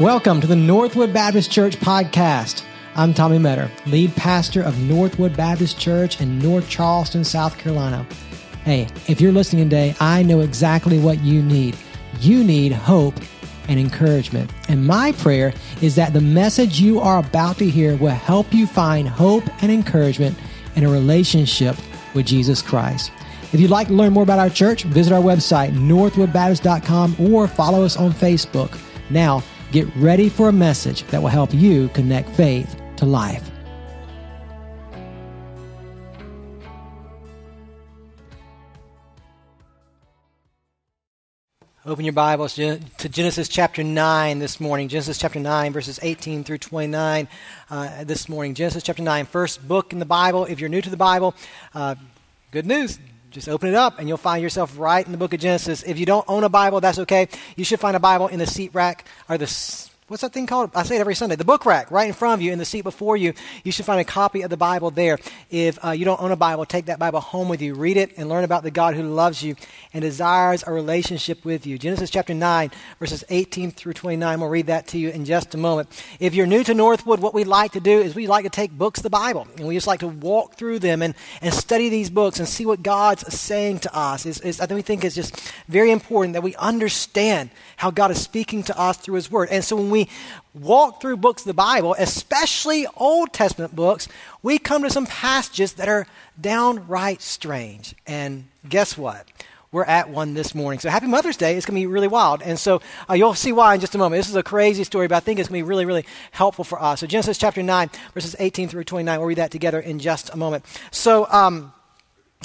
Welcome to the Northwood Baptist Church podcast. I'm Tommy Metter, lead pastor of Northwood Baptist Church in North Charleston, South Carolina. Hey, if you're listening today, I know exactly what you need. You need hope and encouragement. And my prayer is that the message you are about to hear will help you find hope and encouragement in a relationship with Jesus Christ. If you'd like to learn more about our church, visit our website, northwoodbaptist.com, or follow us on Facebook. Now, get ready for a message that will help you connect faith to life. Open your Bibles to Genesis chapter 9 this morning. Genesis chapter 9, verses 18 through 29 uh, this morning. Genesis chapter 9, first book in the Bible. If you're new to the Bible, uh, good news. Just open it up and you'll find yourself right in the book of Genesis. If you don't own a Bible, that's okay. You should find a Bible in the seat rack or the what's that thing called? I say it every Sunday. The book rack right in front of you in the seat before you. You should find a copy of the Bible there. If uh, you don't own a Bible, take that Bible home with you. Read it and learn about the God who loves you and desires a relationship with you. Genesis chapter 9, verses 18 through 29. We'll read that to you in just a moment. If you're new to Northwood, what we like to do is we like to take books of the Bible and we just like to walk through them and, and study these books and see what God's saying to us. It's, it's, I think we think it's just very important that we understand how God is speaking to us through His Word. And so when we walk through books of the Bible, especially Old Testament books, we come to some passages that are downright strange. And guess what? We're at one this morning. So happy Mother's Day. It's going to be really wild. And so uh, you'll see why in just a moment. This is a crazy story, but I think it's going to be really, really helpful for us. So Genesis chapter 9, verses 18 through 29. We'll read that together in just a moment. So, um,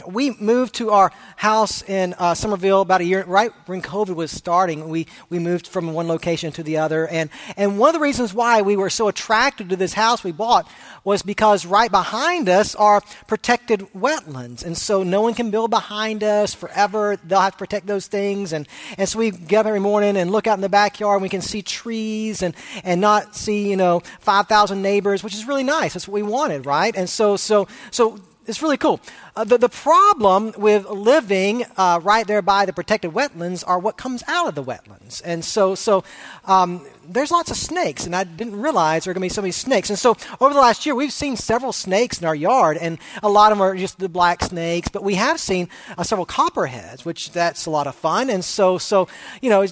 we moved to our house in uh, Summerville about a year, right when COVID was starting. We, we moved from one location to the other. And, and one of the reasons why we were so attracted to this house we bought was because right behind us are protected wetlands. And so no one can build behind us forever. They'll have to protect those things. And, and so we get up every morning and look out in the backyard and we can see trees and, and not see, you know, 5,000 neighbors, which is really nice. That's what we wanted, right? And so, so, so it's really cool. Uh, the, the problem with living uh, right there by the protected wetlands are what comes out of the wetlands. And so, so um, there's lots of snakes, and I didn't realize there were going to be so many snakes. And so over the last year, we've seen several snakes in our yard, and a lot of them are just the black snakes, but we have seen uh, several copperheads, which that's a lot of fun. And so, so you know,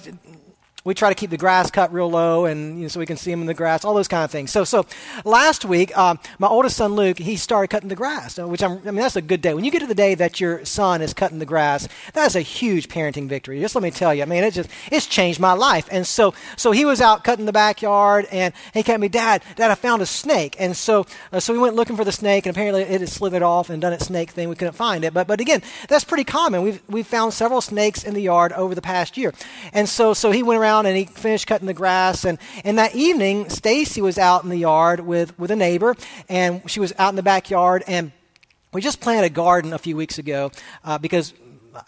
we try to keep the grass cut real low and you know, so we can see them in the grass, all those kind of things. So, so last week, um, my oldest son Luke, he started cutting the grass, which I'm, I mean, that's a good day. When you get to the day that your son is cutting the grass, that's a huge parenting victory. Just let me tell you, I mean, it just, it's changed my life. And so, so he was out cutting the backyard and he came to me, Dad, Dad, I found a snake. And so, uh, so we went looking for the snake and apparently it had slithered off and done its snake thing. We couldn't find it. But, but again, that's pretty common. We've, we've found several snakes in the yard over the past year. And so, so he went around and he finished cutting the grass. And, and that evening, Stacy was out in the yard with, with a neighbor, and she was out in the backyard. And we just planted a garden a few weeks ago uh, because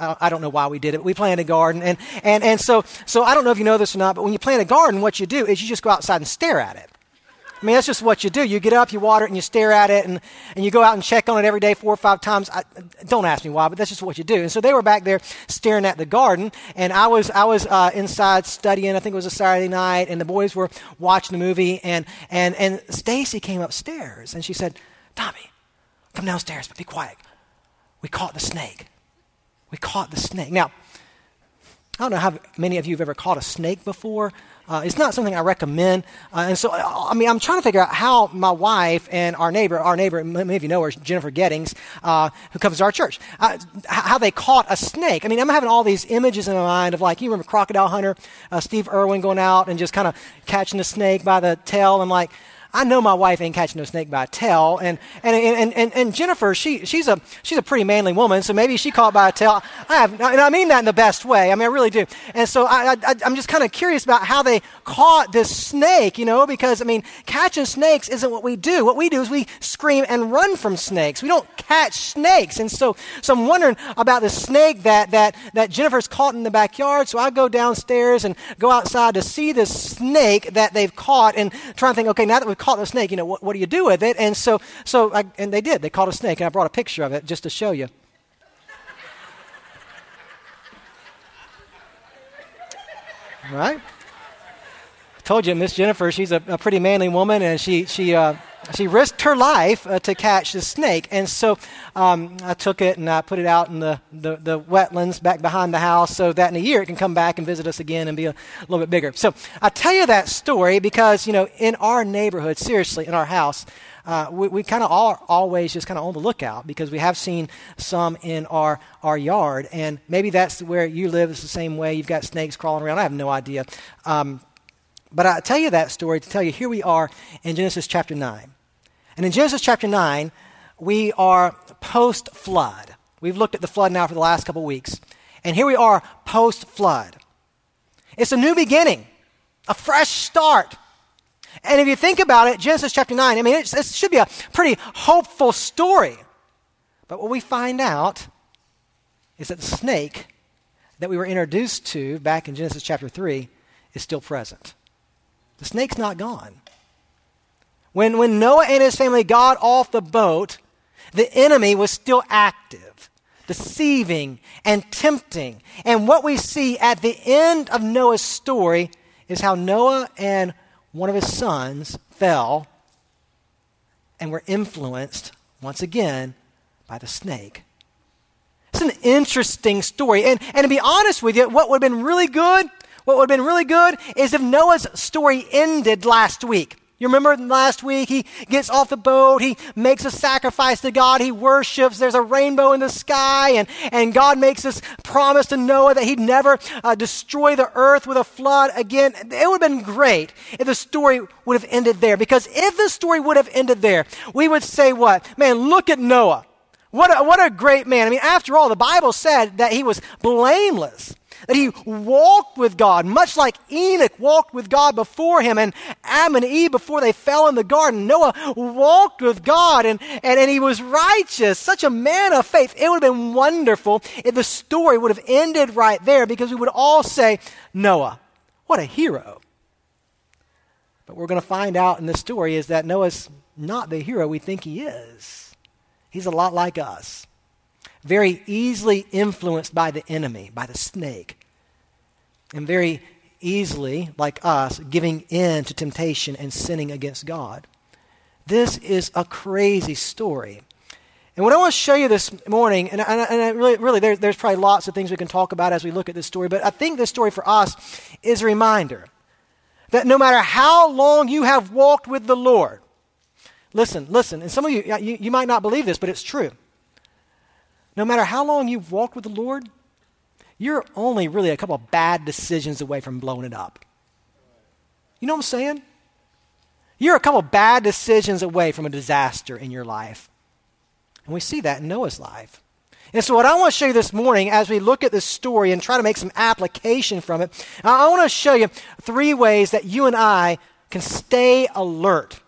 I don't know why we did it, but we planted a garden. And, and, and so, so I don't know if you know this or not, but when you plant a garden, what you do is you just go outside and stare at it. I mean, that's just what you do. You get up, you water it, and you stare at it, and, and you go out and check on it every day, four or five times. I, don't ask me why, but that's just what you do. And so they were back there staring at the garden, and I was, I was uh, inside studying. I think it was a Saturday night, and the boys were watching the movie, and, and, and Stacy came upstairs, and she said, Tommy, come downstairs, but be quiet. We caught the snake. We caught the snake. Now, I don't know how many of you have ever caught a snake before. Uh, it's not something I recommend. Uh, and so, I mean, I'm trying to figure out how my wife and our neighbor, our neighbor, many of you know her, Jennifer Gettings, uh, who comes to our church, uh, how they caught a snake. I mean, I'm having all these images in my mind of like, you remember Crocodile Hunter, uh, Steve Irwin going out and just kind of catching the snake by the tail. I'm like, I know my wife ain't catching no snake by a tail. And, and, and, and, and Jennifer, she, she's, a, she's a pretty manly woman, so maybe she caught by a tail. I have, and I mean that in the best way. I mean, I really do. And so I, I, I'm just kind of curious about how they caught this snake, you know, because, I mean, catching snakes isn't what we do. What we do is we scream and run from snakes. We don't catch snakes. And so, so I'm wondering about the snake that, that, that Jennifer's caught in the backyard. So I go downstairs and go outside to see this snake that they've caught and try and think, okay, now that we've caught the snake, you know, what, what do you do with it? And so, so I, and they did. They caught a snake, and I brought a picture of it just to show you. Right? told you, Miss Jennifer, she's a, a, pretty manly woman, and she she uh, she risked her life uh, to catch the snake. And so um, I took it and I put it out in the, the, the, wetlands back behind the house so that in a year it can come back and visit us again and be a, little bit bigger. So I tell you that story because, you know, in our neighborhood, seriously, in our house, uh, we, we kind of are always just kind of on the lookout because we have seen some in our, our yard. And maybe that's where you live. It's the same way. You've got snakes crawling around. I have no idea. Um, but I tell you that story to tell you here we are in Genesis chapter 9. And in Genesis chapter 9, we are post flood. We've looked at the flood now for the last couple weeks. And here we are post flood. It's a new beginning, a fresh start. And if you think about it, Genesis chapter 9, I mean, it should be a pretty hopeful story. But what we find out is that the snake that we were introduced to back in Genesis chapter 3 is still present. The snake's not gone. When, when Noah and his family got off the boat, the enemy was still active, deceiving and tempting. And what we see at the end of Noah's story is how Noah and one of his sons fell and were influenced once again by the snake. It's an interesting story. And, and to be honest with you, what would have been really good, what would have been really good is if Noah's story ended last week. You remember last week, he gets off the boat, he makes a sacrifice to God, he worships, there's a rainbow in the sky, and, and God makes this promise to Noah that he'd never uh, destroy the earth with a flood again. It would have been great if the story would have ended there, because if the story would have ended there, we would say what? Man, look at Noah. What a, what a great man. I mean, after all, the Bible said that he was blameless that he walked with God, much like Enoch walked with God before him, and Adam and Eve, before they fell in the garden, Noah walked with God, and, and, and he was righteous, such a man of faith. It would have been wonderful if the story would have ended right there because we would all say, Noah, what a hero. But we're going to find out in this story is that Noah's not the hero we think he is. He's a lot like us very easily influenced by the enemy, by the snake, and very easily, like us, giving in to temptation and sinning against God. This is a crazy story. And what I want to show you this morning, and, and, and really, really there, there's probably lots of things we can talk about as we look at this story, but I think this story for us is a reminder that no matter how long you have walked with the Lord, listen, listen, and some of you, you, you might not believe this, but it's true. No matter how long you've walked with the Lord, you're only really a couple of bad decisions away from blowing it up. You know what I'm saying? You're a couple of bad decisions away from a disaster in your life. And we see that in Noah's life. And so, what I want to show you this morning as we look at this story and try to make some application from it, I want to show you three ways that you and I can stay alert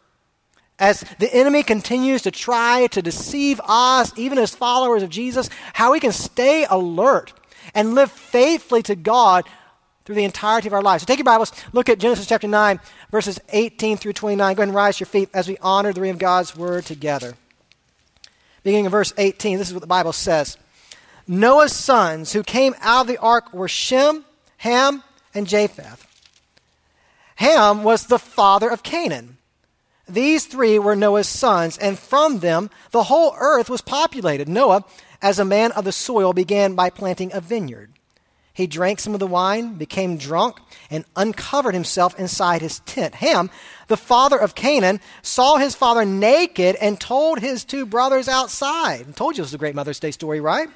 as the enemy continues to try to deceive us, even as followers of Jesus, how we can stay alert and live faithfully to God through the entirety of our lives. So take your Bibles, look at Genesis chapter 9, verses 18 through 29. Go ahead and rise to your feet as we honor the reading of God's word together. Beginning in verse 18, this is what the Bible says Noah's sons who came out of the ark were Shem, Ham, and Japheth. Ham was the father of Canaan. These three were Noah's sons, and from them the whole earth was populated. Noah, as a man of the soil, began by planting a vineyard. He drank some of the wine, became drunk, and uncovered himself inside his tent. Ham, the father of Canaan, saw his father naked and told his two brothers outside. I told you it was a great Mother's Day story, right?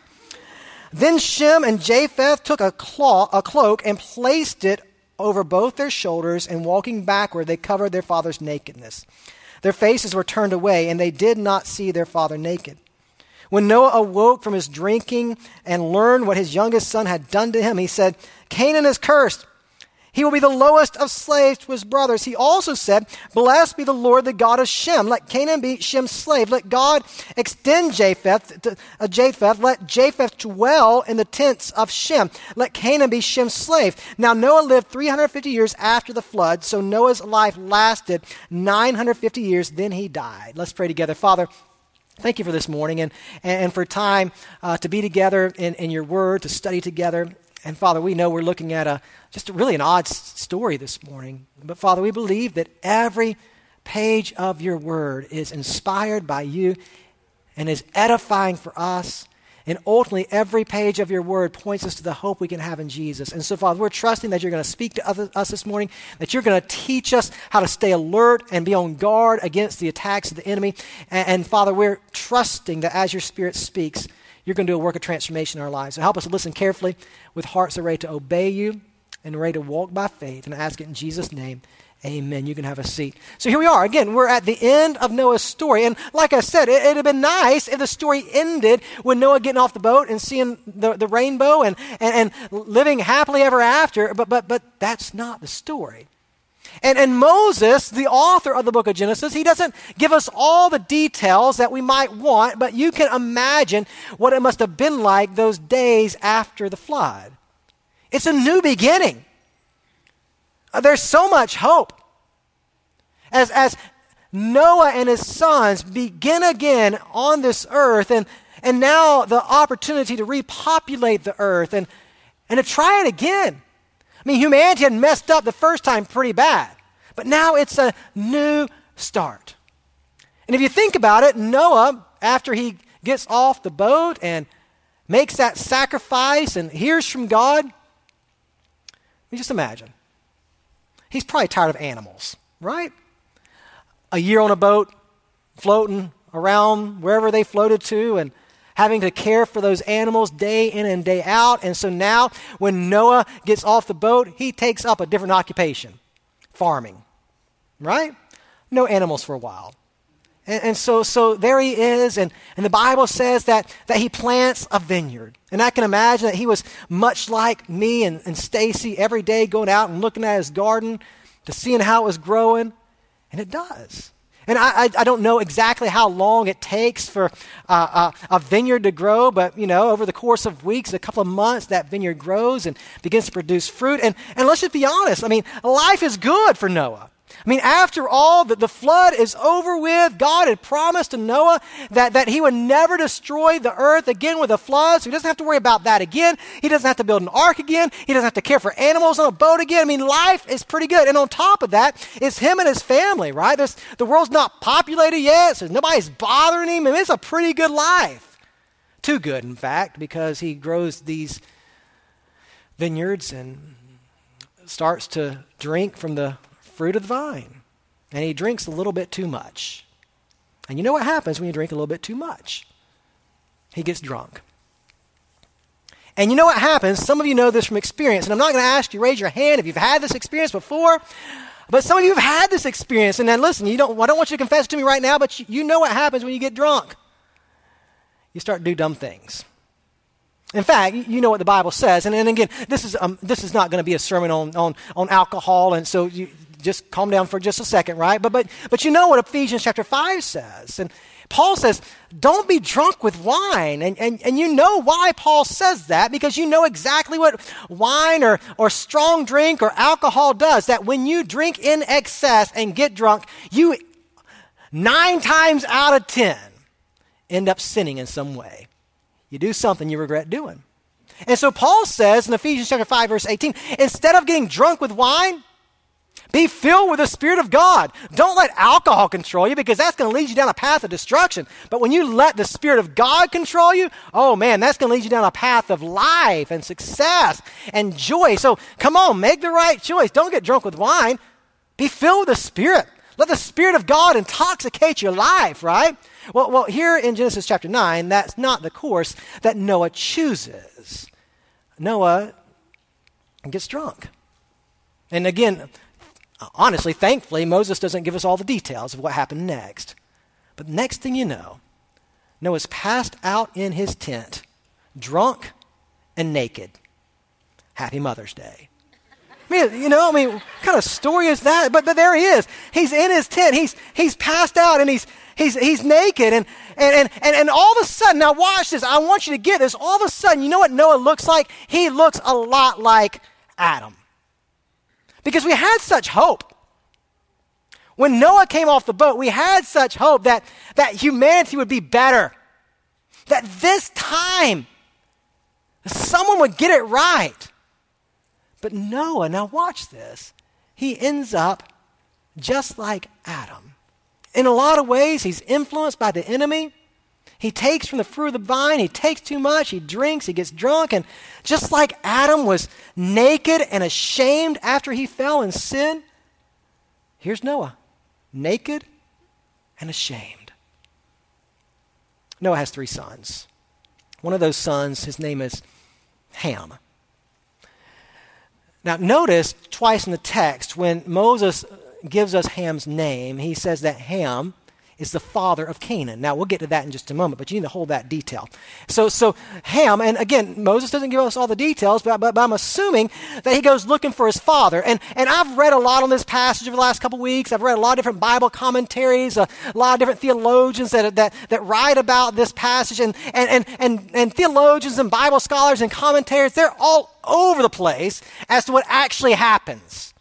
Then Shem and Japheth took a, claw, a cloak and placed it over both their shoulders, and walking backward, they covered their father's nakedness. Their faces were turned away, and they did not see their father naked. When Noah awoke from his drinking and learned what his youngest son had done to him, he said, Canaan is cursed. He will be the lowest of slaves to his brothers. He also said, Blessed be the Lord, the God of Shem. Let Canaan be Shem's slave. Let God extend Japheth, to, uh, Japheth. Let Japheth dwell in the tents of Shem. Let Canaan be Shem's slave. Now Noah lived 350 years after the flood, so Noah's life lasted 950 years. Then he died. Let's pray together. Father, Thank you for this morning and, and for time uh, to be together in, in your word, to study together. And Father, we know we're looking at a just a, really an odd story this morning. But Father, we believe that every page of your word is inspired by you and is edifying for us. And ultimately, every page of your word points us to the hope we can have in Jesus. And so, Father, we're trusting that you're going to speak to us this morning, that you're going to teach us how to stay alert and be on guard against the attacks of the enemy. And, and Father, we're trusting that as your Spirit speaks, you're going to do a work of transformation in our lives. So help us to listen carefully with hearts that are ready to obey you and ready to walk by faith. And I ask it in Jesus' name. Amen. You can have a seat. So here we are. Again, we're at the end of Noah's story. And like I said, it, would have been nice if the story ended with Noah getting off the boat and seeing the, the rainbow and, and, and living happily ever after. But, but, but that's not the story. And, and Moses, the author of the book of Genesis, he doesn't give us all the details that we might want, but you can imagine what it must have been like those days after the flood. It's a new beginning. Uh, there's so much hope. As, as Noah and his sons begin again on this earth, and, and now the opportunity to repopulate the earth and, and to try it again. I mean, humanity had messed up the first time pretty bad, but now it's a new start. And if you think about it, Noah, after he gets off the boat and makes that sacrifice and hears from God, me just imagine. He's probably tired of animals, right? A year on a boat, floating around wherever they floated to, and having to care for those animals day in and day out. And so now, when Noah gets off the boat, he takes up a different occupation farming, right? No animals for a while. And, and, so, so there he is, and, and the Bible says that, that he plants a vineyard. And I can imagine that he was much like me and, and Stacy every day going out and looking at his garden to seeing how it was growing. And it does. And I, I, I don't know exactly how long it takes for uh, uh, a vineyard to grow, but you know, over the course of weeks, a couple of months, that vineyard grows and begins to produce fruit. And, and let's just be honest. I mean, life is good for Noah. I mean, after all, the, the flood is over with. God had promised to Noah that, that he would never destroy the earth again with a flood, so he doesn't have to worry about that again. He doesn't have to build an ark again. He doesn't have to care for animals on a boat again. I mean, life is pretty good. And on top of that, it's him and his family, right? There's, the world's not populated yet, so nobody's bothering him. I mean, it's a pretty good life. Too good, in fact, because he grows these vineyards and starts to drink from the fruit of the vine. And he drinks a little bit too much. And you know what happens when you drink a little bit too much? He gets drunk. And you know what happens? Some of you know this from experience. And I'm not going to ask you raise your hand if you've had this experience before. But some of you have had this experience. And then listen, you don't, I don't want you to confess to me right now, but you, you know what happens when you get drunk. You start to do dumb things. In fact, you know what the Bible says. And, and again, this is, um, this is not going to be a sermon on, on, on alcohol. And so you, just calm down for just a second, right? But, but, but you know what Ephesians chapter 5 says. And Paul says, don't be drunk with wine. And, and, and you know why Paul says that because you know exactly what wine or, or strong drink or alcohol does. That when you drink in excess and get drunk, you nine times out of ten end up sinning in some way. You do something you regret doing. And so Paul says in Ephesians chapter 5 verse 18, instead of getting drunk with wine, be filled with the Spirit of God. Don't let alcohol control you because that's going to lead you down a path of destruction. But when you let the Spirit of God control you, oh man, that's going to lead you down a path of life and success and joy. So come on, make the right choice. Don't get drunk with wine. Be filled with the Spirit. Let the Spirit of God intoxicate your life, right? Well, well, here in Genesis chapter 9, that's not the course that Noah chooses. Noah gets drunk. And again, honestly, thankfully, Moses doesn't give us all the details of what happened next. But next thing you know, Noah's passed out in his tent, drunk and naked. Happy Mother's Day. I mean, you know, I mean, what kind of story is that? But, but there he is. He's in his tent. He's, he's passed out and he's, he's, he's naked. And, and, and, and all of a sudden, now watch this. I want you to get this. All of a sudden, you know what Noah looks like? He looks a lot like Adam. Because we had such hope. When Noah came off the boat, we had such hope that, that humanity would be better. That this time, someone would get it right. But Noah, now watch this. He ends up just like Adam. In a lot of ways, he's influenced by the enemy. He takes from the fruit of the vine, he takes too much, he drinks, he gets drunk, and just like Adam was naked and ashamed after he fell in sin, here's Noah, naked and ashamed. Noah has three sons. One of those sons, his name is Ham. Now, notice twice in the text when Moses gives us Ham's name, he says that Ham is the father of Canaan. Now, we'll get to that in just a moment, but you need to hold that detail. So, so Ham, and again, Moses doesn't give us all the details, but, but, but I'm assuming that he goes looking for his father. And, and I've read a lot on this passage over the last couple weeks. I've read a lot of different Bible commentaries, a, lot of different theologians that, that, that write about this passage. And, and, and, and, and theologians and Bible scholars and commentators, they're all over the place as to what actually happens.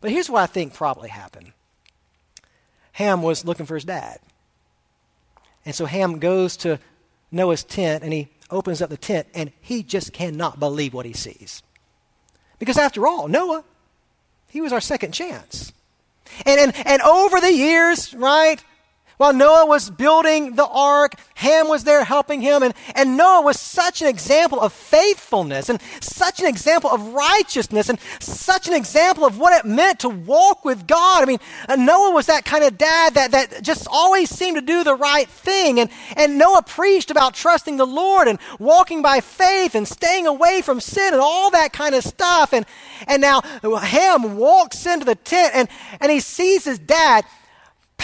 But here's what I think probably happened. Ham was looking for his dad. And so Ham goes to Noah's tent and he opens up the tent and he just cannot believe what he sees. Because after all, Noah, he was our second chance. And, and, and over the years, right, while Noah was building the ark, Ham was there helping him. And, and Noah was such an example of faithfulness and such an example of righteousness and such an example of what it meant to walk with God. I mean, uh, Noah was that kind of dad that, that just always seemed to do the right thing. And, and Noah preached about trusting the Lord and walking by faith and staying away from sin and all that kind of stuff. And, and now Ham walks into the tent and, and he sees his dad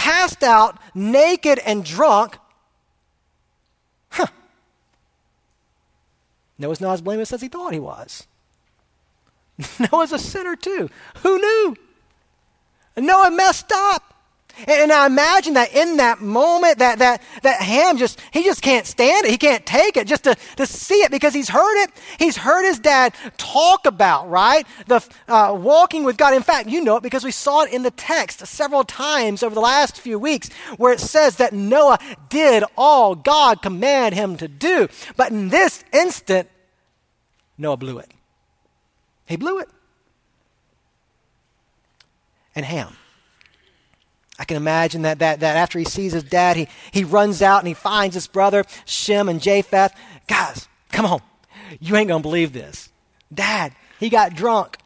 passed out, naked, and drunk. Huh. Noah's not as blameless as he thought he was. Noah's a sinner too. Who knew? Noah messed up. And, I imagine that in that moment, that, that, that Ham just, he just can't stand it. He can't take it just to, to see it because he's heard it. He's heard his dad talk about, right? The uh, walking with God. In fact, you know it because we saw it in the text several times over the last few weeks where it says that Noah did all God commanded him to do. But in this instant, Noah blew it. He blew it. And Ham I can imagine that, that, that after he sees his dad, he, he runs out and he finds his brother, Shem and Japheth. Guys, come on. You ain't going to believe this. Dad, he got drunk.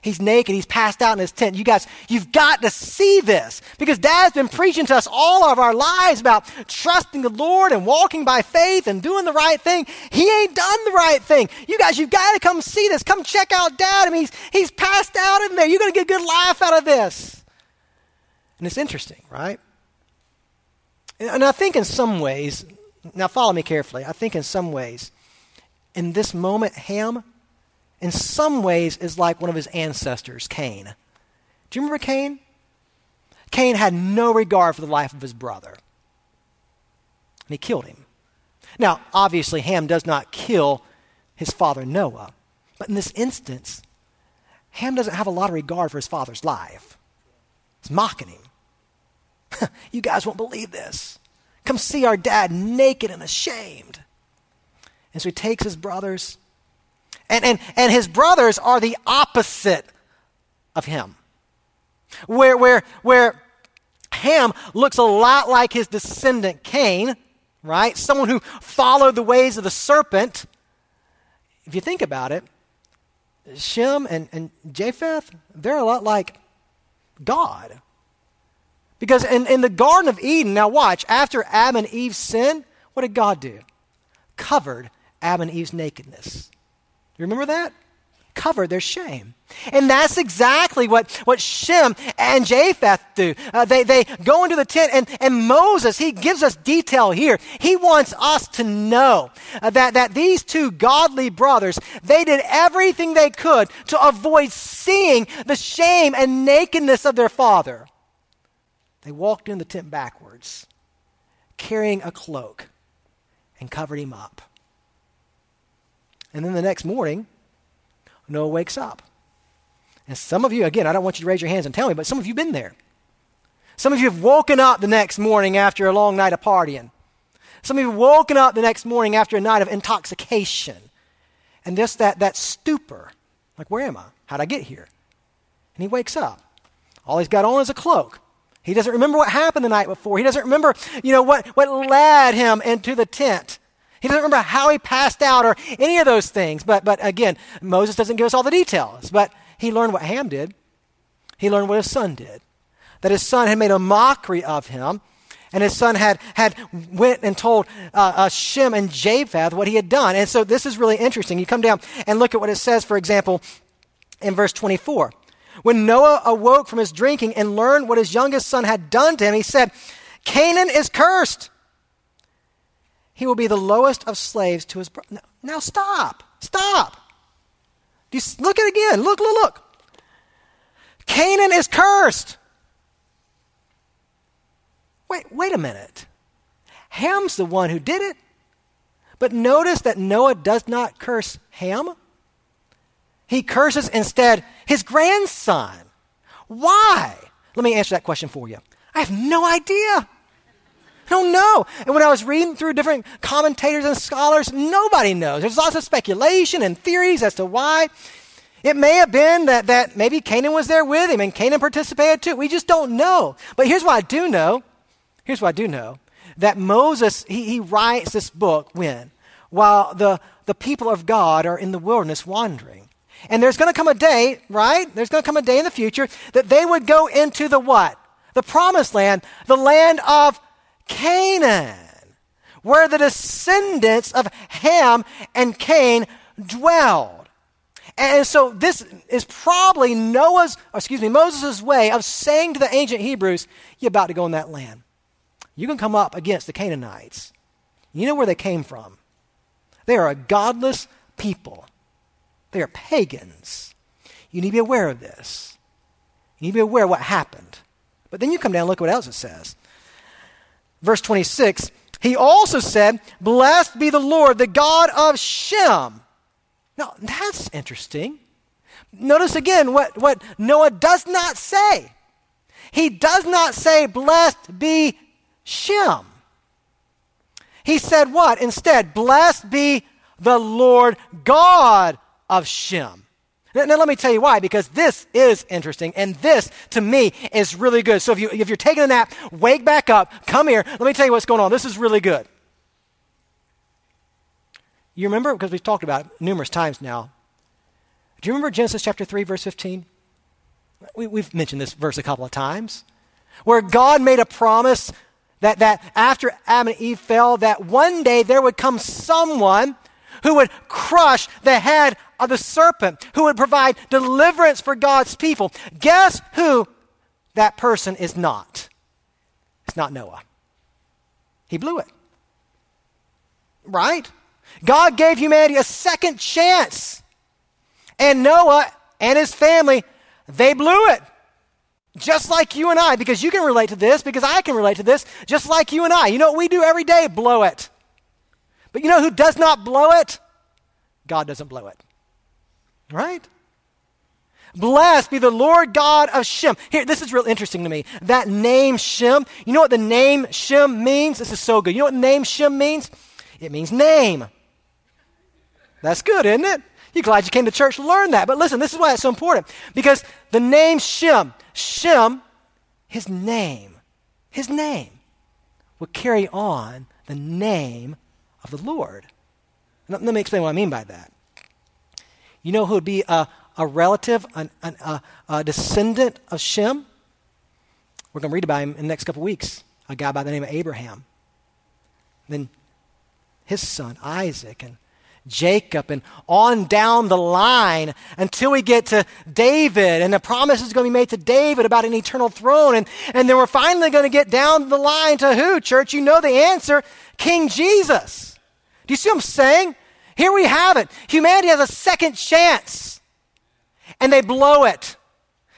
He's naked. He's passed out in his tent. You guys, you've got to see this because dad's been preaching to us all of our lives about trusting the Lord and walking by faith and doing the right thing. He ain't done the right thing. You guys, you've got to come see this. Come check out dad. I mean, he's, he's passed out in there. You're going to get a good laugh out of this. And it's interesting, right? And I think in some ways, now follow me carefully, I think in some ways, in this moment, Ham, in some ways, is like one of his ancestors, Cain. Do you remember Cain? Cain had no regard for the life of his brother, and he killed him. Now, obviously, Ham does not kill his father Noah, but in this instance, Ham doesn't have a lot of regard for his father's life. He's mocking him. you guys won't believe this. Come see our dad naked and ashamed. And so he takes his brothers, and, and, and his brothers are the opposite of him. Where, where, where Ham looks a lot like his descendant Cain, right? Someone who followed the ways of the serpent. If you think about it, Shem and, and Japheth, they're a lot like God. Because in, in the Garden of Eden, now watch, after Adam and Eve sinned, what did God do? Covered Adam and Eve's nakedness. You remember that? Covered their shame. And that's exactly what, what Shem and Japheth do. Uh, they, they go into the tent, and, and Moses, he gives us detail here. He wants us to know uh, that, that these two godly brothers, they did everything they could to avoid seeing the shame and nakedness of their father. They walked in the tent backwards, carrying a cloak, and covered him up. And then the next morning, Noah wakes up. And some of you, again, I don't want you to raise your hands and tell me, but some of you have been there. Some of you have woken up the next morning after a long night of partying. Some of you have woken up the next morning after a night of intoxication. And just that, that stupor Like, where am I? How'd I get here? And he wakes up. All he's got on is a cloak. He doesn't remember what happened the night before. He doesn't remember, you know, what, what led him into the tent. He doesn't remember how he passed out or any of those things. But, but again, Moses doesn't give us all the details. But he learned what Ham did. He learned what his son did. That his son had made a mockery of him. And his son had, had went and told uh, uh, Shem and Japheth what he had done. And so this is really interesting. You come down and look at what it says, for example, in verse 24. When Noah awoke from his drinking and learned what his youngest son had done to him, he said, Canaan is cursed he will be the lowest of slaves to his brother. Now stop. Stop. You, look at it again. Look, look, look. Canaan is cursed. Wait, wait a minute. Ham's the one who did it. But notice that Noah does not curse Ham. He curses instead his grandson. Why? Let me answer that question for you. I have no idea. I don't know. And when I was reading through different commentators and scholars, nobody knows. There's lots of speculation and theories as to why. It may have been that, that maybe Canaan was there with him and Canaan participated too. We just don't know. But here's what I do know. Here's what I do know. That Moses, he, he writes this book when? While the, the people of God are in the wilderness wandering. And there's going to come a day, right? There's going to come a day in the future that they would go into the what? The promised land, the land of Canaan, where the descendants of Ham and Cain dwelled. And so this is probably Noah's, excuse me, Moses' way of saying to the ancient Hebrews, you're about to go in that land. You can come up against the Canaanites. You know where they came from. They are a godless people. They are pagans. You need to be aware of this. You need to be aware of what happened. But then you come down and look at what else it says. Verse 26, he also said, Blessed be the Lord, the God of Shem. Now, that's interesting. Notice again what, what Noah does not say. He does not say, Blessed be Shem. He said what? Instead, Blessed be the Lord God of Shem. Now, now, let me tell you why, because this is interesting, and this, to me, is really good. So if, you, if you're taking a nap, wake back up, come here, let me tell you what's going on. This is really good. You remember, because we've talked about it numerous times now. Do you remember Genesis chapter 3, verse 15? We, we've mentioned this verse a couple of times, where God made a promise that, that after Adam and Eve fell, that one day there would come someone who would crush the head of the serpent, who would provide deliverance for God's people. Guess who that person is not? It's not Noah. He blew it. Right? God gave humanity a second chance. And Noah and his family, they blew it. Just like you and I, because you can relate to this, because I can relate to this, just like you and I. You know what we do every day? Blow it. But you know who does not blow it? God doesn't blow it. Right? Blessed be the Lord God of Shem. Here, this is real interesting to me. That name Shem, you know what the name Shem means? This is so good. You know what the name Shem means? It means name. That's good, isn't it? You're glad you came to church to learn that. But listen, this is why it's so important. Because the name Shem, Shem, his name, his name will carry on the name of the Lord. Let me explain what I mean by that. You know who would be a, a relative, an, an, a, a descendant of Shem? We're going to read about him in the next couple weeks. A guy by the name of Abraham. Then his son, Isaac, and Jacob, and on down the line until we get to David, and the promise is going to be made to David about an eternal throne. And, and then we're finally going to get down the line to who, church? You know the answer King Jesus. Do you see what I'm saying? Here we have it. Humanity has a second chance, and they blow it.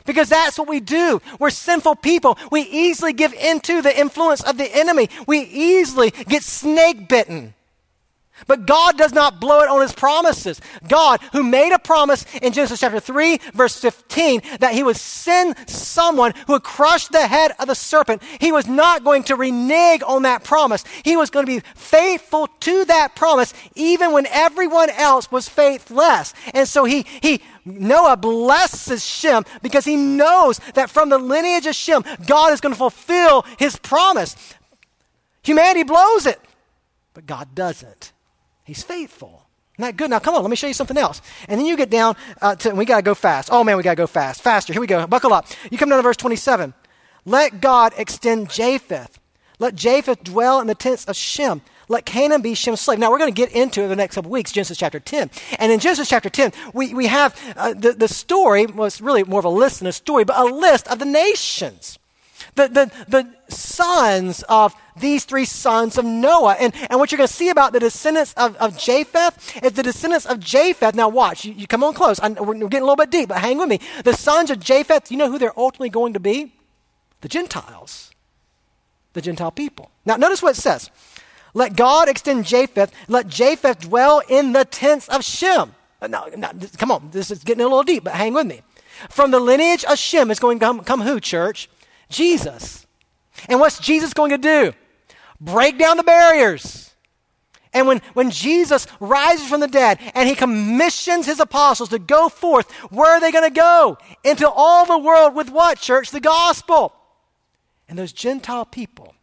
Because that's what we do. We're sinful people. We easily give into the influence of the enemy. We easily get snake bitten. But God does not blow it on his promises. God, who made a promise in Genesis chapter 3, verse 15, that he would send someone who would crush the head of the serpent, he was not going to renege on that promise. He was going to be faithful to that promise, even when everyone else was faithless. And so he, he, Noah blesses Shem because he knows that from the lineage of Shem, God is going to fulfill his promise. Humanity blows it, but God doesn't. He's faithful. That good? Now, come on, let me show you something else. And then you get down uh, to, we got to go fast. Oh, man, we got to go fast. Faster. Here we go. Buckle up. You come down to verse 27. Let God extend Japheth. Let Japheth dwell in the tents of Shem. Let Canaan be Shem's slave. Now, we're going to get into it in the next couple weeks, Genesis chapter 10. And in Genesis chapter 10, we, we have uh, the, the story, was really more of a list than a story, but a list of the nations the, the, the sons of these three sons of Noah. And, and what you're going to see about the descendants of, of Japheth is the descendants of Japheth. Now, watch, you, you come on close. I, we're getting a little bit deep, but hang with me. The sons of Japheth, you know who they're ultimately going to be? The Gentiles, the Gentile people. Now, notice what it says. Let God extend Japheth, let Japheth dwell in the tents of Shem. Uh, now, now, come on, this is getting a little deep, but hang with me. From the lineage of Shem is going to come, come who, church? Jesus. And what's Jesus going to do? Break down the barriers. And when, when Jesus rises from the dead and he commissions his apostles to go forth, where are they going to go? Into all the world with what, church? The gospel. And those Gentile people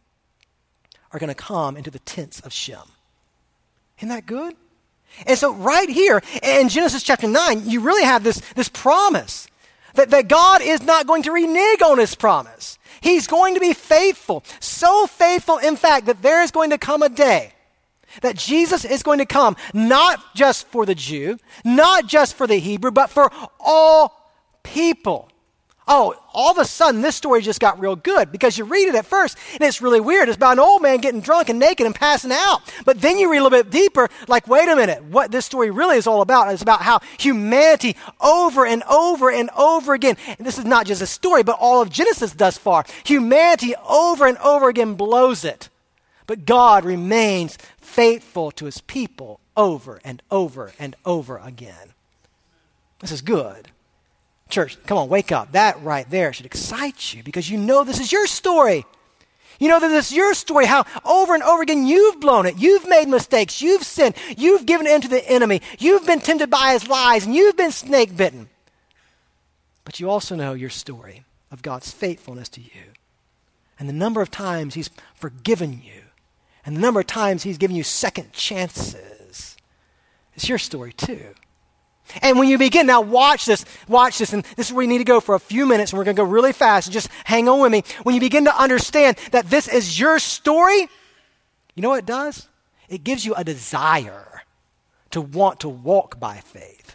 are going to come into the tents of Shem. Isn't that good? And so, right here in Genesis chapter 9, you really have this, this promise that, that God is not going to renege on his promise. He's going to be faithful. So faithful, in fact, that there is going to come a day that Jesus is going to come not just for the Jew, not just for the Hebrew, but for all people. Oh, all of a sudden, this story just got real good because you read it at first and it's really weird. It's about an old man getting drunk and naked and passing out. But then you read a little bit deeper, like, wait a minute, what this story really is all about is about how humanity over and over and over again, and this is not just a story, but all of Genesis thus far, humanity over and over again blows it. But God remains faithful to his people over and over and over again. This is good. Church, come on, wake up. That right there should excite you because you know this is your story. You know that this is your story, how over and over again you've blown it. You've made mistakes. You've sinned. You've given in to the enemy. You've been tempted by his lies and you've been snake bitten. But you also know your story of God's faithfulness to you and the number of times he's forgiven you and the number of times he's given you second chances. It's your story too. And when you begin, now watch this, watch this, and this is where you need to go for a few minutes, and we're going to go really fast. Just hang on with me. When you begin to understand that this is your story, you know what it does? It gives you a desire to want to walk by faith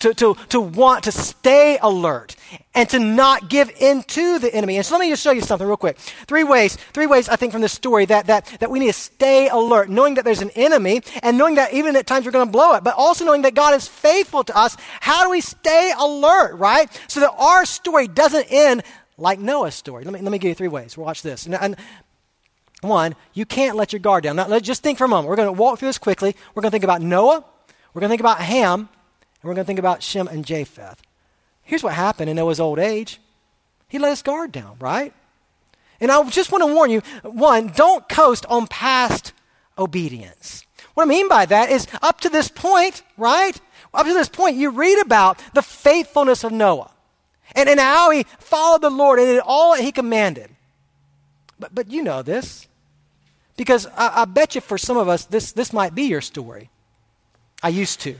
to, to, to want to stay alert and to not give in to the enemy. And so let me just show you something real quick. Three ways, three ways I think from this story that, that, that we need to stay alert, knowing that there's an enemy and knowing that even at times we're going to blow it, but also knowing that God is faithful to us. How do we stay alert, right? So that our story doesn't end like Noah's story. Let me, let me give you three ways. Watch this. And, and one, you can't let your guard down. Now, let's just think for a moment. We're going to walk through this quickly. We're going to think about Noah. We're going to think about Ham, we're going to think about Shem and Japheth. Here's what happened in Noah's old age he let his guard down, right? And I just want to warn you one, don't coast on past obedience. What I mean by that is up to this point, right? Up to this point, you read about the faithfulness of Noah and, and how he followed the Lord and did all that he commanded. But, but you know this because I, I bet you for some of us, this, this might be your story. I used to.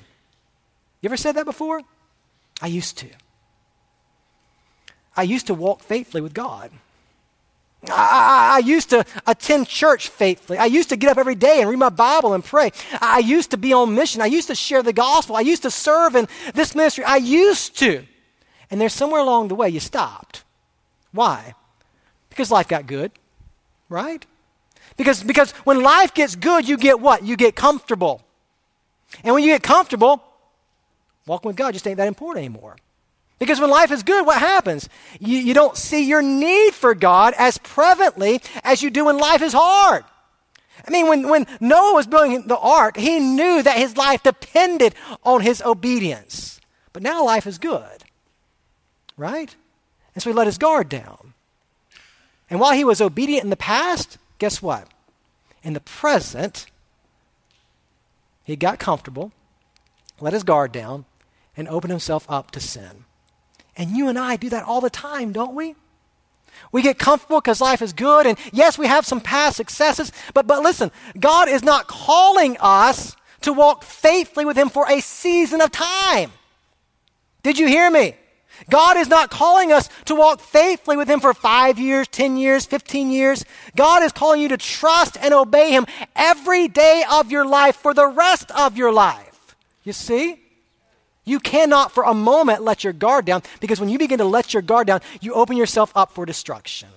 You ever said that before? I used to. I used to walk faithfully with God. I, I, I, used to attend church faithfully. I used to get up every day and read my Bible and pray. I used to be on mission. I used to share the gospel. I used to serve in this ministry. I used to. And there's somewhere along the way you stopped. Why? Because life got good, right? Because, because when life gets good, you get what? You get comfortable. And when you get comfortable, Walking with God just ain't that important anymore. Because when life is good, what happens? You, you don't see your need for God as prevalently as you do when life is hard. I mean, when, when Noah was building the ark, he knew that his life depended on his obedience. But now life is good, right? And so he let his guard down. And while he was obedient in the past, guess what? In the present, he got comfortable, let his guard down, and open himself up to sin. And you and I do that all the time, don't we? We get comfortable because life is good, and yes, we have some past successes, but, but listen, God is not calling us to walk faithfully with Him for a season of time. Did you hear me? God is not calling us to walk faithfully with Him for five years, 10 years, 15 years. God is calling you to trust and obey Him every day of your life for the rest of your life. You see? You cannot for a moment let your guard down because when you begin to let your guard down, you open yourself up for destruction.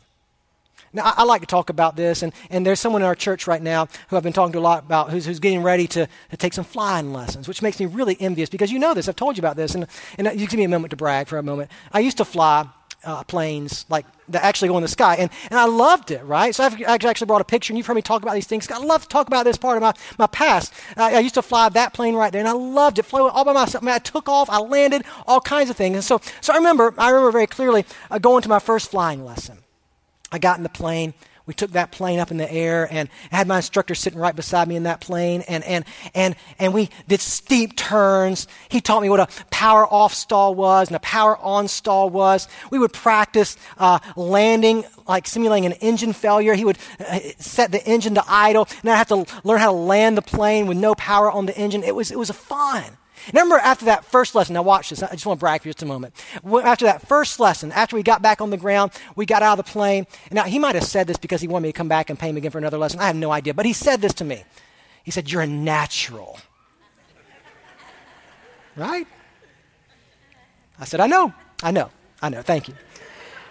Now, I, I, like to talk about this, and, and there's someone in our church right now who I've been talking to a lot about who's, who's getting ready to, to take some flying lessons, which makes me really envious because you know this. I've told you about this, and, and you give me a moment to brag for a moment. I used to fly uh, planes like that actually go in the sky. And, and I loved it, right? So I've, actually brought a picture, and you've heard me talk about these things. I love to talk about this part of my, my past. I used to fly that plane right there, and I loved it. Flew all by myself. I, mean, I took off, I landed, all kinds of things. And so, so I remember, I remember very clearly uh, going to my first flying lesson. I got in the plane we took that plane up in the air and I had my instructor sitting right beside me in that plane and, and, and, and we did steep turns. He taught me what a power off stall was and a power on stall was. We would practice uh, landing, like simulating an engine failure. He would uh, set the engine to idle and I'd have to learn how to land the plane with no power on the engine. It was, it was fun. I remember after that first lesson, now watch this, I just want to brag for just a moment. After that first lesson, after we got back on the ground, we got out of the plane. Now he might have said this because he wanted me to come back and pay him again for another lesson. I have no idea. But he said this to me. He said, You're a natural. right? I said, I know. I know. I know. Thank you.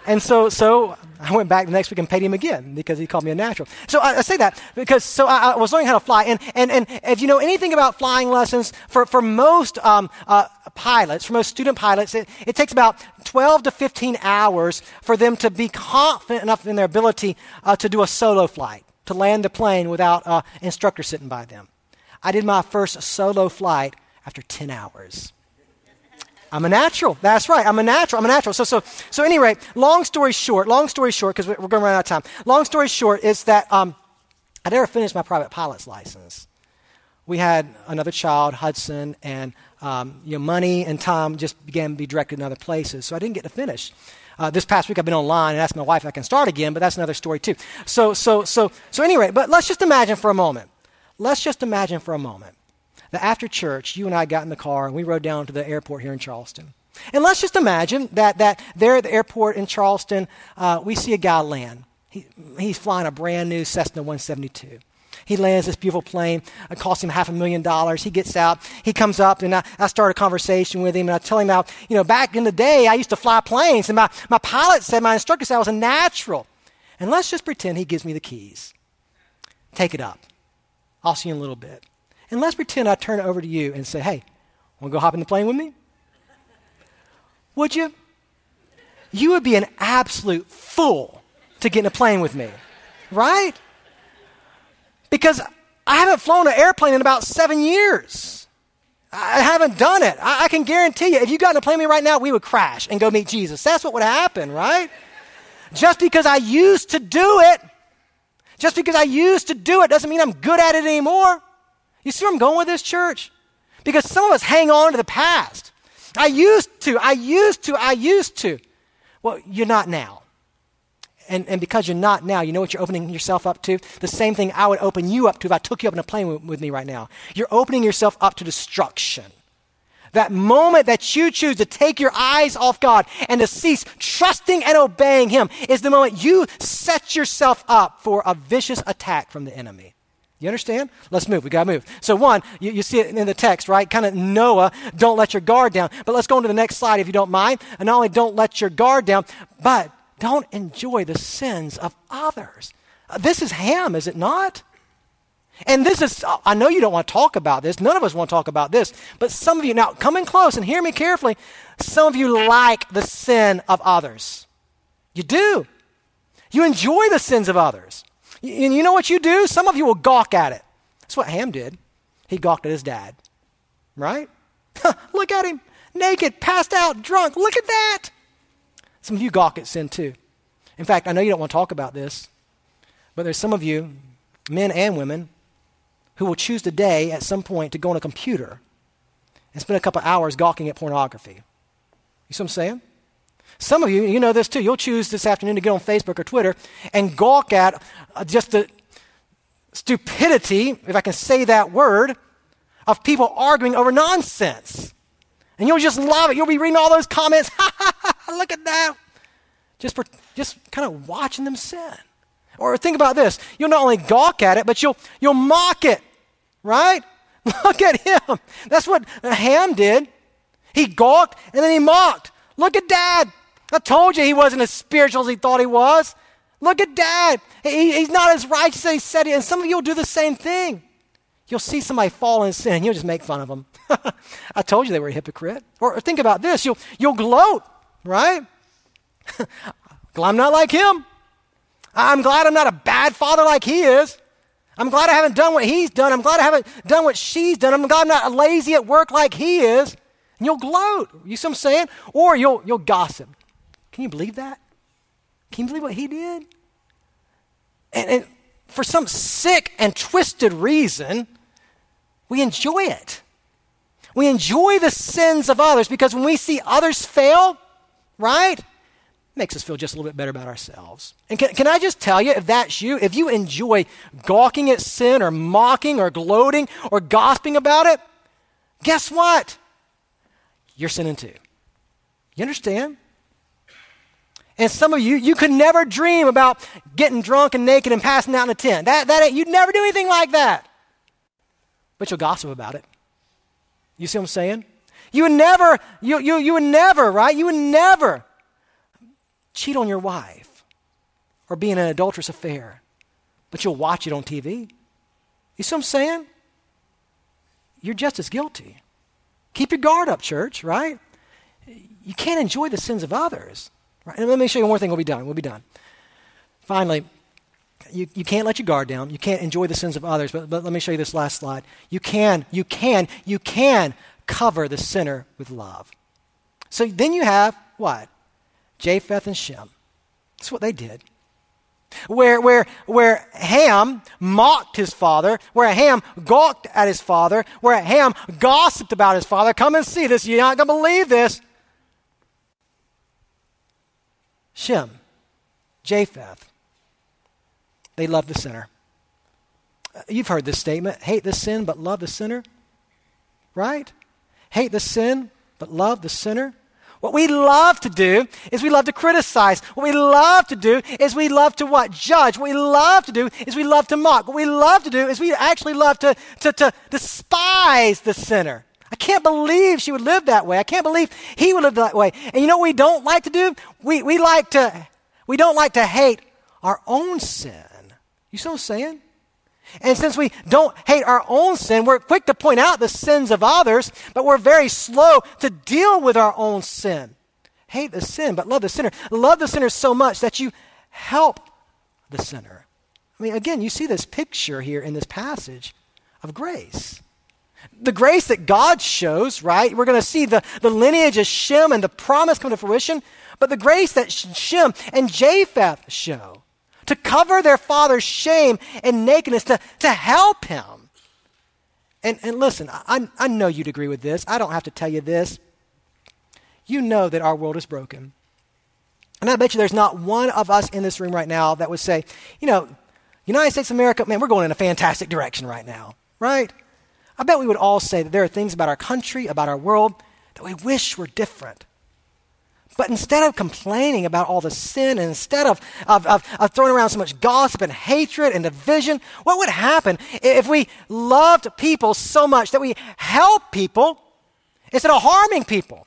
And so, so I went back the next week and paid him again because he called me a natural. So I, I say that because so I, I, was learning how to fly. And, and, and if you know anything about flying lessons, for, for most um, uh, pilots, for most student pilots, it, it takes about 12 to 15 hours for them to be confident enough in their ability uh, to do a solo flight, to land the plane without an uh, instructor sitting by them. I did my first solo flight after 10 hours. I'm a natural. That's right. I'm a natural. I'm a natural. So, so, so anyway, long story short, long story short, because we're going to run out of time. Long story short is that um, I never finished my private pilot's license. We had another child, Hudson, and um, money and time just began to be directed in other places. So I didn't get to finish. Uh, this past week I've been online and asked my wife if I can start again, but that's another story too. So, so, so, so anyway, but let's just imagine for a moment. Let's just imagine for a moment that after church, you and I got in the car and we rode down to the airport here in Charleston. And let's just imagine that, that there at the airport in Charleston, uh, we see a guy land. He, he's flying a brand new Cessna 172. He lands this beautiful plane. It costs him half a million dollars. He gets out. He comes up, and I, I, start a conversation with him, and I tell him how, you know, back in the day, I used to fly planes, and my, my pilot said, my instructor said I was a natural. And let's just pretend he gives me the keys. Take it up. I'll see you in a little bit. And let's pretend I turn it over to you and say, hey, want to go hop in the plane with me? Would you? You would be an absolute fool to get in a plane with me, right? Because I haven't flown an airplane in about seven years. I haven't done it. I, I, can guarantee you, if you got in a plane with me right now, we would crash and go meet Jesus. That's what would happen, right? Just because I used to do it, just because I used to do it doesn't mean I'm good at it anymore. You see where I'm going with this, church? Because some of us hang on to the past. I used to, I used to, I used to. Well, you're not now. And, and because you're not now, you know what you're opening yourself up to? The same thing I would open you up to if I took you up in a plane with, with me right now. You're opening yourself up to destruction. That moment that you choose to take your eyes off God and to cease trusting and obeying Him is the moment you set yourself up for a vicious attack from the enemy. You understand? Let's move. We got to move. So, one, you, you, see it in the text, right? Kind of Noah, don't let your guard down. But let's go on to the next slide if you don't mind. And not only don't let your guard down, but don't enjoy the sins of others. Uh, this is Ham, is it not? And this is, uh, I know you don't want to talk about this. None of us want to talk about this. But some of you, now come in close and hear me carefully. Some of you like the sin of others. You do. You enjoy the sins of others. And you know what you do? Some of you will gawk at it. That's what Ham did. He gawked at his dad, right? Look at him, naked, passed out, drunk. Look at that. Some of you gawk at sin too. In fact, I know you don't want to talk about this, but there's some of you, men and women, who will choose today at some point to go on a computer and spend a couple hours gawking at pornography. You see what I'm saying? Some of you, you know this too, you'll choose this afternoon to get on Facebook or Twitter and gawk at uh, just the stupidity, if I can say that word, of people arguing over nonsense. And you'll just love it. You'll be reading all those comments. Ha ha ha, look at that. Just, for, just kind of watching them sin. Or think about this. You'll not only gawk at it, but you'll, you'll mock it, right? Look at him. That's what Ham did. He gawked and then he mocked. Look at dad. I told you he wasn't as spiritual as he thought he was. Look at dad. He, he's not as righteous as he said he And some of you will do the same thing. You'll see somebody fall in sin, you'll just make fun of them. I told you they were a hypocrite. Or think about this you'll, you'll gloat, right? I'm not like him. I'm glad I'm not a bad father like he is. I'm glad I haven't done what he's done. I'm glad I haven't done what she's done. I'm glad I'm not lazy at work like he is. And you'll gloat. You see what I'm saying? Or you'll, you'll gossip. Can you believe that? Can you believe what he did? And, and for some sick and twisted reason, we enjoy it. We enjoy the sins of others because when we see others fail, right? makes us feel just a little bit better about ourselves. And can, can I just tell you, if that's you, if you enjoy gawking at sin or mocking or gloating or gossiping about it, guess what? You're sinning too. You understand? And some of you, you could never dream about getting drunk and naked and passing out in a tent. That, that, you'd never do anything like that. But you'll gossip about it. You see what I'm saying? You would never, you, you, you would never, right? You would never cheat on your wife or be in an adulterous affair, but you'll watch it on TV. You see what I'm saying? You're just as guilty. Keep your guard up, church, right? You can't enjoy the sins of others. Right? And let me show you one more thing, we'll be done. We'll be done. Finally, you, you can't let your guard down. You can't enjoy the sins of others. But, but let me show you this last slide. You can, you can, you can cover the sinner with love. So then you have what? Japheth and Shem. That's what they did. Where, where, where Ham mocked his father, where Ham gawked at his father, where Ham gossiped about his father. Come and see this. You're not going to believe this. Shem, Japheth, they love the sinner. Uh, you've heard this statement hate the sin, but love the sinner. Right? Hate the sin, but love the sinner. What we love to do is we love to criticize. What we love to do is we love to what? Judge. What we love to do is we love to mock. What we love to do is we actually love to, to, to despise the sinner. I can't believe she would live that way. I can't believe he would live that way. And you know what we don't like to do? We, we like to, we don't like to hate our own sin. You see what I'm saying? And since we don't hate our own sin, we're quick to point out the sins of others, but we're very slow to deal with our own sin. Hate the sin, but love the sinner. Love the sinner so much that you help the sinner. I mean, again, you see this picture here in this passage of grace. The grace that God shows, right? We're going to see the, the lineage of Shem and the promise come to fruition, but the grace that Shem and Japheth show to cover their father's shame and nakedness, to, to help him. And, and listen, I, I know you'd agree with this. I don't have to tell you this. You know that our world is broken. And I bet you there's not one of us in this room right now that would say, you know, United States of America, man, we're going in a fantastic direction right now, right? I bet we would all say that there are things about our country, about our world, that we wish were different. But instead of complaining about all the sin and instead of, of, of, of, throwing around so much gossip and hatred and division, what would happen if we loved people so much that we help people instead of harming people?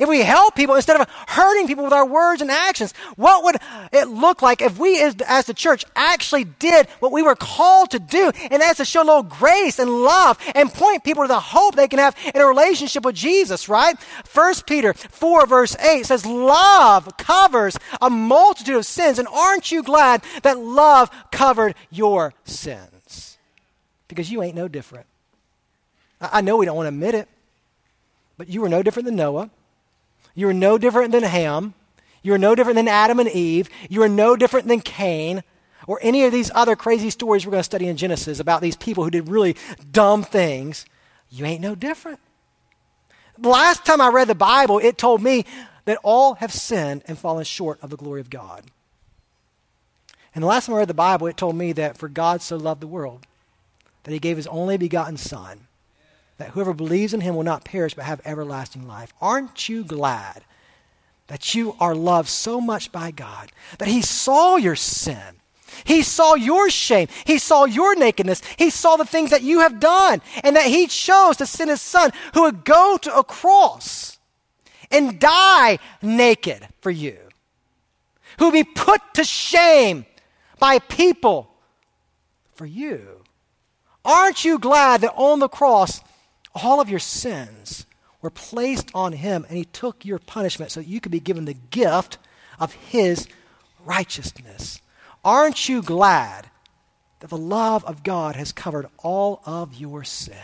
If we help people instead of hurting people with our words and actions, what would it look like if we as, as, the church actually did what we were called to do? And that's to show a little grace and love and point people to the hope they can have in a relationship with Jesus, right? First Peter 4 verse 8 says, love covers a multitude of sins. And aren't you glad that love covered your sins? Because you ain't no different. I know we don't want to admit it, but you were no different than Noah. You are no different than Ham. You are no different than Adam and Eve. You are no different than Cain or any of these other crazy stories we're going to study in Genesis about these people who did really dumb things. You ain't no different. The last time I read the Bible, it told me that all have sinned and fallen short of the glory of God. And the last time I read the Bible, it told me that for God so loved the world that he gave his only begotten Son that whoever believes in him will not perish but have everlasting life. Aren't you glad that you are loved so much by God that he saw your sin? He saw your shame. He saw your nakedness. He saw the things that you have done, and that He chose to send His Son who would go to a cross and die naked for you, who would be put to shame by people for you. Aren't you glad that on the cross, all of your sins were placed on him, and he took your punishment so that you could be given the gift of his righteousness. Aren't you glad that the love of God has covered all of your sins?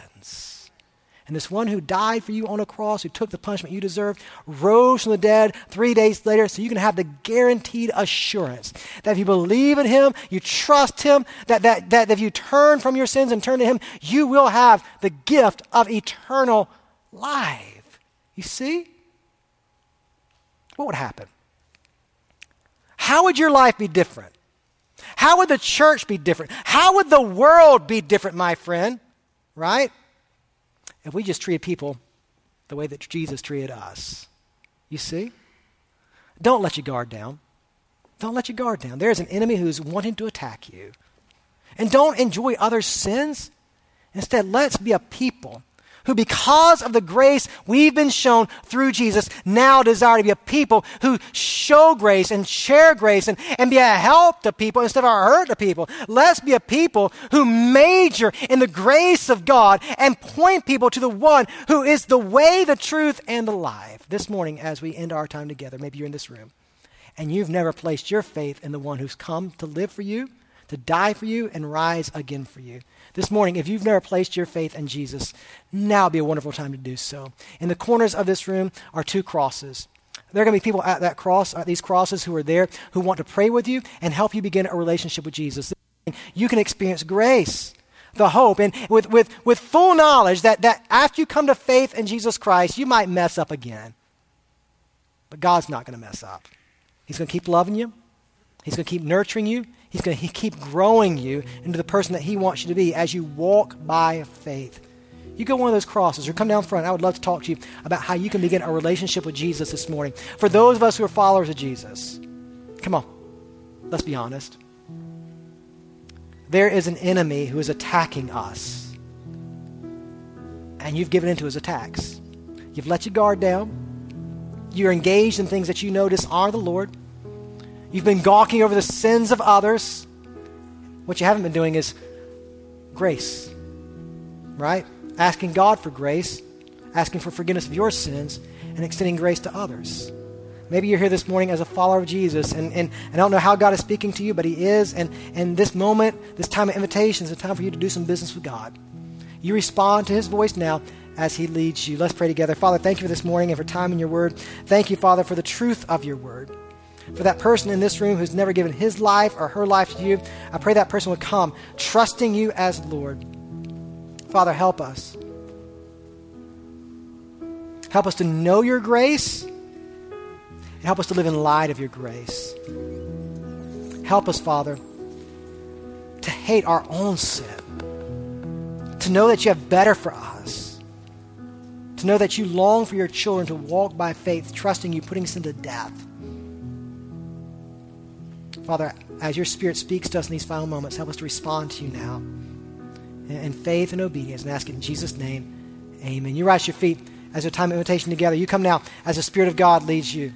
And this one who died for you on a cross, who took the punishment you deserved, rose from the dead three days later, so you can have the guaranteed assurance that if you believe in him, you trust him, that, that, that if you turn from your sins and turn to him, you will have the gift of eternal life. You see? What would happen? How would your life be different? How would the church be different? How would the world be different, my friend? Right? If we just treated people the way that Jesus treated us. You see? Don't let your guard down. Don't let your guard down. There's an enemy who's wanting to attack you. And don't enjoy others' sins. Instead, let's be a people who, because of the grace we've been shown through Jesus, now desire to be a people who show grace and share grace and, and be a help to people instead of a hurt to people. Let's be a people who major in the grace of God and point people to the one who is the way, the truth, and the life. This morning, as we end our time together, maybe you're in this room and you've never placed your faith in the one who's come to live for you, to die for you, and rise again for you. This morning, if you've never placed your faith in Jesus, now would be a wonderful time to do so. In the corners of this room are two crosses. There are going to be people at that cross, at these crosses, who are there who want to pray with you and help you begin a relationship with Jesus. You can experience grace, the hope, and with, with, with full knowledge that, that after you come to faith in Jesus Christ, you might mess up again. But God's not going to mess up. He's going to keep loving you, He's going to keep nurturing you, He's going to keep growing you into the person that He wants you to be as you walk by faith. You go one of those crosses or come down front. I would love to talk to you about how you can begin a relationship with Jesus this morning. For those of us who are followers of Jesus, come on, let's be honest. There is an enemy who is attacking us, and you've given into his attacks. You've let your guard down. You're engaged in things that you know dishonor the Lord. You've been gawking over the sins of others. What you haven't been doing is grace, right? Asking God for grace, asking for forgiveness of your sins, and extending grace to others. Maybe you're here this morning as a follower of Jesus, and, and, and I don't know how God is speaking to you, but He is. And, and this moment, this time of invitation, is a time for you to do some business with God. You respond to His voice now as He leads you. Let's pray together. Father, thank you for this morning and for time in your word. Thank you, Father, for the truth of your word for that person in this room who's never given his life or her life to you, I pray that person would come trusting you as Lord. Father, help us. Help us to know your grace and help us to live in light of your grace. Help us, Father, to hate our own sin, to know that you have better for us, to know that you long for your children to walk by faith, trusting you, putting sin to death. Father, as your Spirit speaks to us in these final moments, help us to respond to you now in faith and obedience and ask it in Jesus' name. Amen. You rise your feet as a time of invitation together. You come now as the Spirit of God leads you.